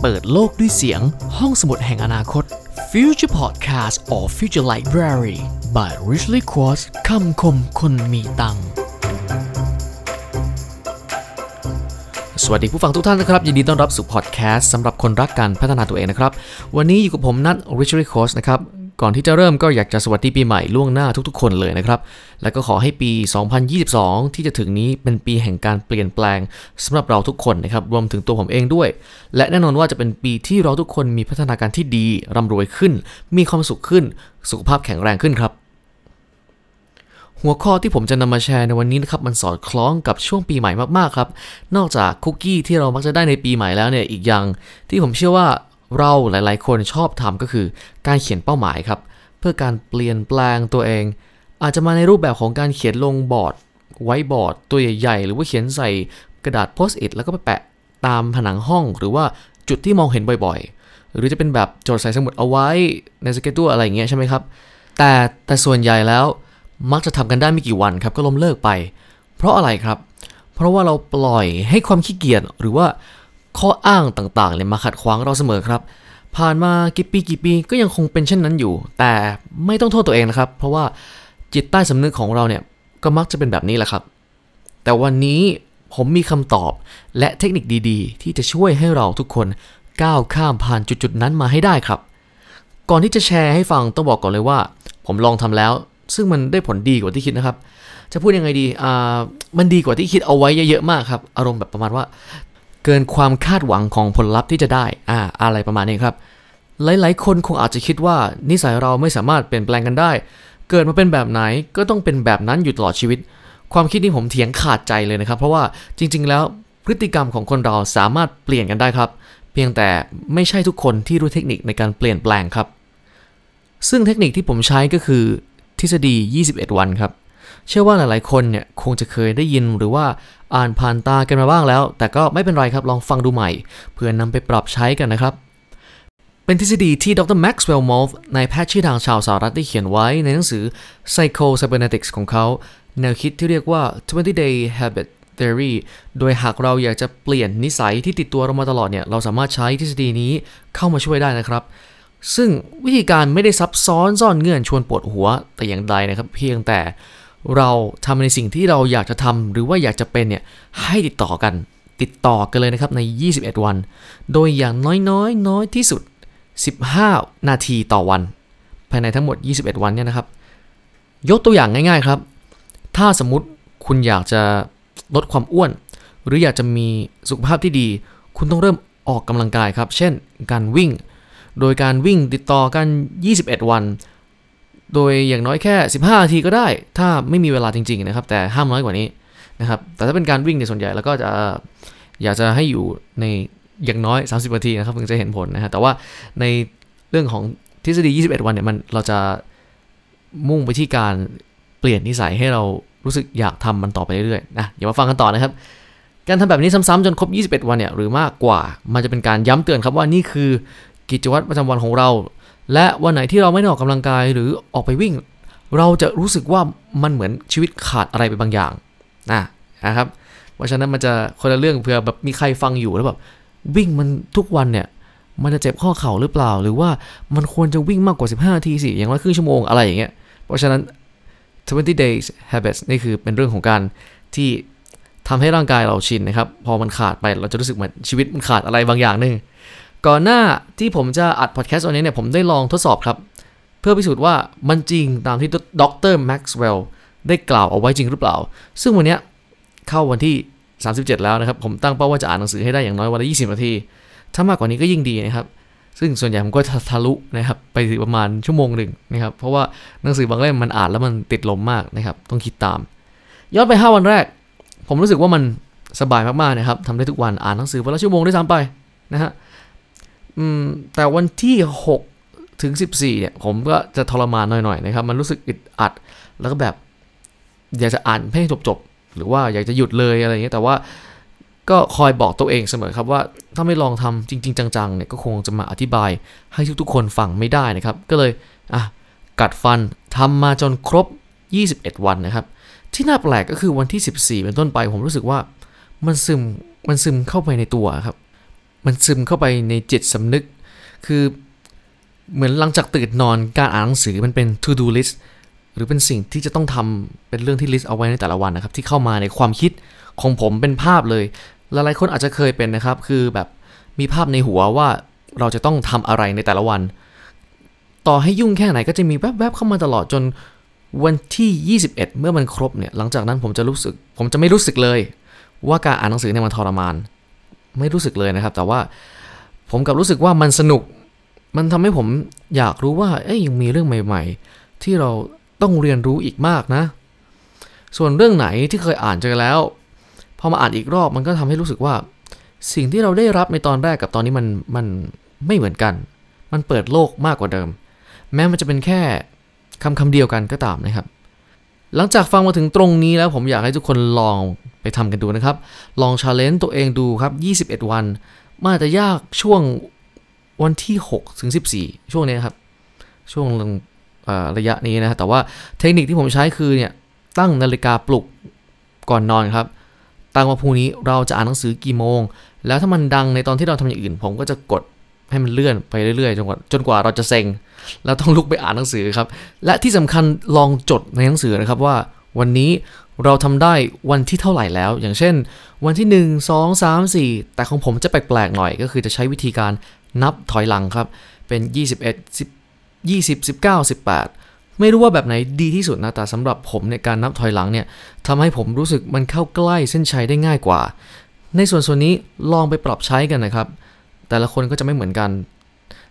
เปิดโลกด้วยเสียงห้องสมุดแห่งอนาคต Future Podcast or Future Library by Richly Quartz คำคมคนมีตังค์สวัสดีผู้ฟังทุกท่านนะครับ ยินดีต้อนรับสู่พอดแคสต์สำหรับคนรักการพัฒนาตัวเองนะครับ วันนี้อยู่กับผมนัท Richly Quartz นะครับ ก่อนที่จะเริ่มก็อยากจะสวัสดีปีใหม่ล่วงหน้าทุกๆ คนเลยนะครับ แล้วก็ขอให้ปี 2022 ที่จะถึงนี้เป็นปีแห่งการเปลี่ยนแปลงสำหรับเราทุกคนนะครับ รวมถึงตัวผมเองด้วย และแน่นอนว่าจะเป็นปีที่เราทุกคนมีพัฒนาการที่ดีร่ำรวยขึ้น มีความสุขขึ้น สุขภาพแข็งแรงขึ้นครับหัวข้อที่ผมจะนำมาแชร์ในวันนี้นะครับมันสอดคล้องกับช่วงปีใหม่มากๆครับ นอกจากคุกกี้ที่เรามักจะได้ในปีใหม่แล้วเนี่ยอีกอย่าง ที่ผมเชื่อว่า เราหลายๆ คนชอบทำก็คือการเขียนเป้าหมายครับ เพื่อการเปลี่ยนแปลงตัวเอง อาจจะมาในรูปแบบของการเขียนลงบอร์ด ไว้บอร์ดตัวใหญ่ๆ หรือว่าเขียนใส่กระดาษโพสต์อิทแล้วก็ไปแปะตามผนังห้อง หรือว่าจุดที่มองเห็นบ่อยๆ หรือจะเป็นแบบจดใส่สมุดเอาไว้ในสเก็ตตัวอะไรอย่างเงี้ยใช่ไหมครับ แต่แต่ส่วนใหญ่แล้วมักจะทำกันได้ไม่กี่วันครับก็ล้มเลิกไป เพราะอะไรครับ เพราะว่าเราปล่อยให้ความขี้เกียจหรือว่า ข้ออ้างต่างๆเนี่ยมาขัดขวางเราเสมอครับ ผ่านมากี่ปีกี่ปีก็ยังคงเป็นเช่นนั้นอยู่ แต่ไม่ต้องโทษตัวเองนะครับ เพราะว่าจิตใต้สำนึกของเราเนี่ยก็มักจะเป็นแบบนี้แหละครับ แต่วันนี้ผมมีคำตอบและเทคนิคดีๆ ที่จะช่วยให้เราทุกคนก้าวข้ามผ่านจุดๆนั้นมาให้ได้ครับ ก่อนที่จะแชร์ให้ฟังต้องบอกก่อนเลยว่า ผมลองทำแล้ว ซึ่งมันได้ผลดีกว่าที่คิดนะครับ จะพูดยังไงดีอ่ามันดีกว่าที่คิดเอาไว้เยอะๆมากครับ อารมณ์แบบประมาณว่า เกินความคาดหวังของผลลัพธ์ที่จะได้อ่าอะไรประมาณนี้ครับ หลายๆ คนคงอาจจะคิดว่านิสัยเราไม่สามารถเปลี่ยนแปลงกันได้ เกิดมาเป็นแบบไหนก็ต้องเป็นแบบนั้นอยู่ตลอดชีวิต ความคิดนี้ผมเถียงขาดใจเลยนะครับ เพราะว่าจริง ๆ แล้วพฤติกรรมของคนเราสามารถเปลี่ยนกันได้ครับ เพียงแต่ไม่ใช่ทุกคนที่รู้เทคนิคในการเปลี่ยนแปลงครับ ซึ่งเทคนิคที่ผมใช้ก็คือทฤษฎี 21 วันครับ เชื่อว่าหลายๆ คนเนี่ยคงจะเคยได้ยินหรือว่าอ่านผ่านตากันมาบ้างแล้ว แต่ก็ไม่เป็นไรครับลองฟังดูใหม่ เพื่อนำไปปรับใช้กันนะครับ เป็นทฤษฎีที่ดร Maxwell Maltz นายแพทย์ชื่อดังชาวสหรัฐได้เขียนไว้ในหนังสือ Psycho Cybernetics ของเขา แนวคิดที่เรียกว่า 20 day habit theory โดยหากเราอยากจะเปลี่ยนนิสัยที่ติดตัวเรามาตลอดเนี่ยเราสามารถใช้ทฤษฎีนี้เข้ามาช่วยได้นะครับซึ่งวิธีการไม่ได้ซับซ้อนซ่อนเงื่อนชวนปวดหัวแต่อย่างใดนะครับ เพียงแต่ เราทำในสิ่งที่เราอยากจะทำหรือว่าอยากจะเป็นเนี่ยให้ติดต่อกัน ติดต่อกันเลยนะครับใน 21 วัน โดยอย่างน้อยๆนน้อยที่สุด 15 นาทีต่อวัน ภายในทั้งหมด 21 วันเนี่ยนะครับ ยกตัวอย่างง่าย ๆครับ ถ้าสมมุติคุณอยากจะลดความอ้วน หรืออยากจะมีสุขภาพที่ดี คุณต้องเริ่มออกกำลังกายครับ เช่น การวิ่ง โดยการวิ่งติดต่อกัน 21 วัน โดยอย่างน้อยแค่ 15นาทีก็ได้ ถ้าไม่มีเวลาจริงๆนะครับ แต่ห้ามน้อยกว่านี้นะครับ แต่ถ้าเป็นการวิ่งในส่วนใหญ่แล้วก็จะอยากจะให้อยู่ในอย่างน้อย 30นาทีนะครับถึงจะเห็นผลนะฮะแต่ว่าในเรื่องของทฤษฎี 21 วันเนี่ยมันเราจะมุ่งไปที่การเปลี่ยนนิสัยให้เรารู้สึกอยากทำมันต่อไปเรื่อยๆนะอย่ามาฟังกันต่อนะครับ การทำแบบนี้ซ้ำๆจนครบ 21 วันเนี่ยหรือมากกว่า มันจะเป็นการย้ำเตือนครับว่านี่คือกิจวัตรประจำวันของเรา และวันไหนที่เราไม่ได้ออกกำลังกายหรือออกไปวิ่ง เราจะรู้สึกว่ามันเหมือนชีวิตขาดอะไรไปบางอย่างนะนะครับ เพราะฉะนั้นมันจะคนละเรื่องเผื่อแบบมีใครฟังอยู่แล้วแบบวิ่งมันทุกวันเนี่ยมันจะเจ็บข้อเข่าหรือเปล่า หรือว่ามันควรจะวิ่งมากกว่า 15นาทีสิอย่างน้อยครึ่งชั่วโมงอะไรอย่างเงี้ยเพราะฉะนั้น 20 days habits นี่คือเป็นเรื่องของการที่ทำให้ร่างกายเราชินนะครับ พอมันขาดไปเราจะรู้สึกเหมือนชีวิตมันขาดอะไรบางอย่างนึง ก่อนหน้าที่ผมจะอัดพอดแคสต์วันนี้เนี่ยผมได้ลองทดสอบครับ เพื่อพิสูจน์ว่ามันจริงตามที่ดรแม็กซ์เวลล์ได้กล่าวเอาไว้จริงหรือเปล่า ซึ่งวันนี้เข้าวันที่ 37 แล้วนะครับ ผมตั้งเป้าว่าจะอ่านหนังสือให้ได้อย่างน้อยวันละ 20 นาที ถ้ามากกว่านี้ก็ยิ่งดีนะครับ ซึ่งส่วนใหญ่ผมก็ทะลุนะครับไปประมาณชั่วโมงหนึ่งนะครับ เพราะว่าหนังสือบางเล่มมันอ่านแล้วมันติดลมมากนะครับ ต้องคิดตาม ย้อนไป 5 วันแรก ผมรู้สึกว่ามันสบายมากๆนะครับทำได้ทุกวัน อ่านหนังสือวันละชั่วโมงได้ซ้ำไปนะฮะ อืมแต่วันที่ 6 ถึง 14 เนี่ย ผมก็จะทรมานหน่อยๆนะครับ มันรู้สึกอึดอัด แล้วก็แบบ อยากจะอ่านให้จบๆ หรือว่าอยากจะหยุดเลยอะไรอย่างเงี้ย แต่ว่าก็คอยบอกตัวเองเสมอครับว่า ถ้าไม่ลองทำจริง ๆ จังๆ เนี่ย ก็คงจะมาอธิบายให้ทุกๆ คนฟังไม่ได้นะครับ ก็เลย อะ กัดฟันทำมาจนครบ 21 วันนะครับ ที่น่าแปลกก็คือวันที่ 14 เป็นต้นไป ผมรู้สึกว่ามันซึม มันซึมเข้าไปในตัวครับ มันซึมเข้าไปในจิตสำนึก คือเหมือนหลังจากตื่นนอนการอ่านหนังสือมันเป็น to do list หรือเป็นสิ่งที่จะต้องทำเป็นเรื่องที่ลิสต์เอาไว้ในแต่ละวันนะครับ ที่เข้ามาในความคิดของผมเป็นภาพเลย หลายๆคนอาจจะเคยเป็นนะครับ คือแบบมีภาพในหัวว่าเราจะต้องทำอะไรในแต่ละวัน ต่อให้ยุ่งแค่ไหนก็จะมีแวบๆเข้ามาตลอดจนวันที่ 21 เมื่อมันครบเนี่ย หลังจากนั้นผมจะรู้สึก ผมจะไม่รู้สึกเลย ว่าการอ่านหนังสือเนี่ยมันทรมาน ไม่รู้สึกเลยนะครับ แต่ว่าผมกลับรู้สึกว่ามันสนุก มันทำให้ผมอยากรู้ว่าเอ้ยยังมีเรื่องใหม่ ๆ ที่เราต้องเรียนรู้อีกมากนะ ส่วนเรื่องไหนที่เคยอ่านเจอแล้วพอมาอ่านอีกรอบมันก็ทำให้รู้สึกว่า สิ่งที่เราได้รับในตอนแรกกับตอนนี้มันมันไม่เหมือนกัน มันเปิดโลกมากกว่าเดิม แม้มันจะเป็นแค่คำคำเดียวกันก็ตามนะครับ หลังจากฟังมาถึงตรงนี้แล้วผมอยากให้ทุกคนลอง ไปทำกันดูนะครับ ลองชาเลนจ์ตัวเองดูครับ 21 วัน มันอาจจะยากช่วงวันที่ 6 ถึง 14 ช่วงนี้ครับ ช่วงระยะนี้นะ แต่ว่าเทคนิคที่ผมใช้คือเนี่ย ตั้งนาฬิกาปลุกก่อนนอนครับ ตั้งว่าพรุ่งนี้เราจะอ่านหนังสือกี่โมง แล้วถ้ามันดังในตอนที่เราทำอย่างอื่น ผมก็จะกดให้มันเลื่อนไปเรื่อยๆจนกว่าจนกว่าเราจะเซ็งแล้วต้องลุกไปอ่านหนังสือครับ และที่สำคัญลองจดในหนังสือนะครับว่า วันนี้เราทำได้วันที่เท่าไหร่แล้ว อย่างเช่น วันที่ 1 2 3 4 แต่ของผมจะแปลกๆหน่อยก็คือจะใช้วิธีการนับถอยหลังครับ เป็น 21 10 20 19 18 ไม่รู้ว่าแบบไหนดีที่สุดนะ แต่สำหรับผมในการนับถอยหลังเนี่ยทำให้ผมรู้สึกมันเข้าใกล้เส้นชัยได้ง่ายกว่า ในส่วนส่วนนี้ลองไปปรับใช้กันนะครับ แต่ละคนก็จะไม่เหมือนกัน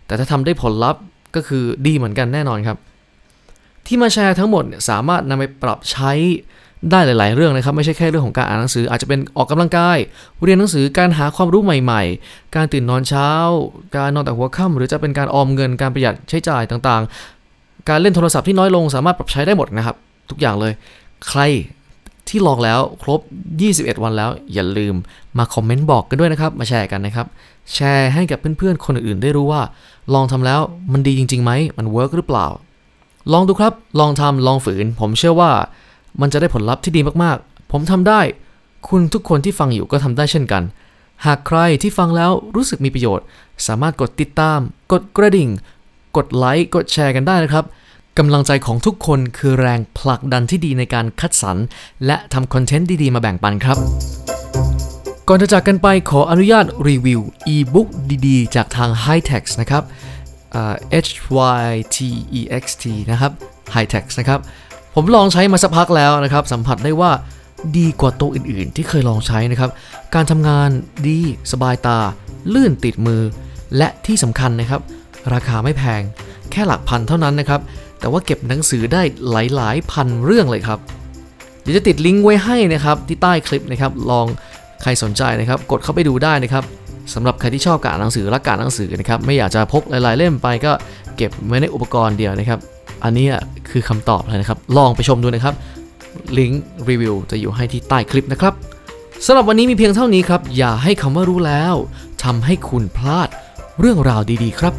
แต่ถ้าทำได้ผลลัพธ์ก็คือดีเหมือนกันแน่นอนครับ ที่มาแชร์ทั้งหมดสามารถนำไปปรับใช้ได้หลาย ๆ เรื่องนะครับ ไม่ใช่แค่เรื่องของการอ่านหนังสืออาจจะเป็นออกกำลังกาย เรียนหนังสือการหาความรู้ใหม่ ๆ การตื่นนอนเช้า การนอนแต่หัวค่ำหรือจะเป็นการออมเงินการประหยัดใช้จ่ายต่างๆ การเล่นโทรศัพท์ที่น้อยลงสามารถปรับใช้ได้หมดนะครับ ทุกอย่างเลย ใครที่ลองแล้วครบ 21 วันแล้ว อย่าลืมมาคอมเมนต์บอกกันด้วยนะครับ มาแชร์กันนะครับ แชร์ให้กับเพื่อน ๆ คนอื่น ๆ ได้รู้ว่า ลองทำแล้วมันดีจริงๆไหมมันเวิร์กหรือเปล่า ลองดูครับ ลองทำลองฝืน ผมเชื่อว่ามันจะได้ผลลัพธ์ที่ดีมากๆ ผมทำได้ คุณทุกคนที่ฟังอยู่ก็ทำได้เช่นกัน หากใครที่ฟังแล้วรู้สึกมีประโยชน์ สามารถกดติดตาม กดกระดิ่ง กดไลค์ กดแชร์กันได้นะครับกำลังใจของทุกคนคือแรงผลักดันที่ดีในการคัดสรรและทำคอนเทนต์ดีๆ มาแบ่งปันครับ ก่อนจะจากกันไปขออนุญาตรีวิวอีบุ๊กดีๆ จากทาง h i t e x นะครับ H Y T E X T นะครับ High t e x นะครับ ผมลองใช้มาสักพักแล้วนะครับ สัมผัสได้ว่าดีกว่าตัวอื่นๆ ที่เคยลองใช้นะครับ การทำงานดีสบายตา ลื่นติดมือ และที่สำคัญนะครับ ราคาไม่แพง แค่หลักพันเท่านั้นนะครับ แต่ว่าเก็บหนังสือได้หลายๆ พันเรื่องเลยครับ เดี๋ยวจะติดลิงก์ไว้ให้นะครับที่ใต้คลิปนะครับ ลองใครสนใจนะครับ กดเข้าไปดูได้นะครับ สำหรับใครที่ชอบการหนังสือรักการหนังสือนะครับไม่อยากจะพกหลาย ๆ เล่มไปก็เก็บไว้ในอุปกรณ์เดียวนะครับ อันนี้คือคำตอบเลยนะครับ ลองไปชมดูนะครับลิงก์รีวิวจะอยู่ให้ที่ใต้คลิปนะครับสำหรับวันนี้มีเพียงเท่านี้ครับ อย่าให้คำว่ารู้แล้วทำให้คุณพลาดเรื่องราวดีๆ ครับ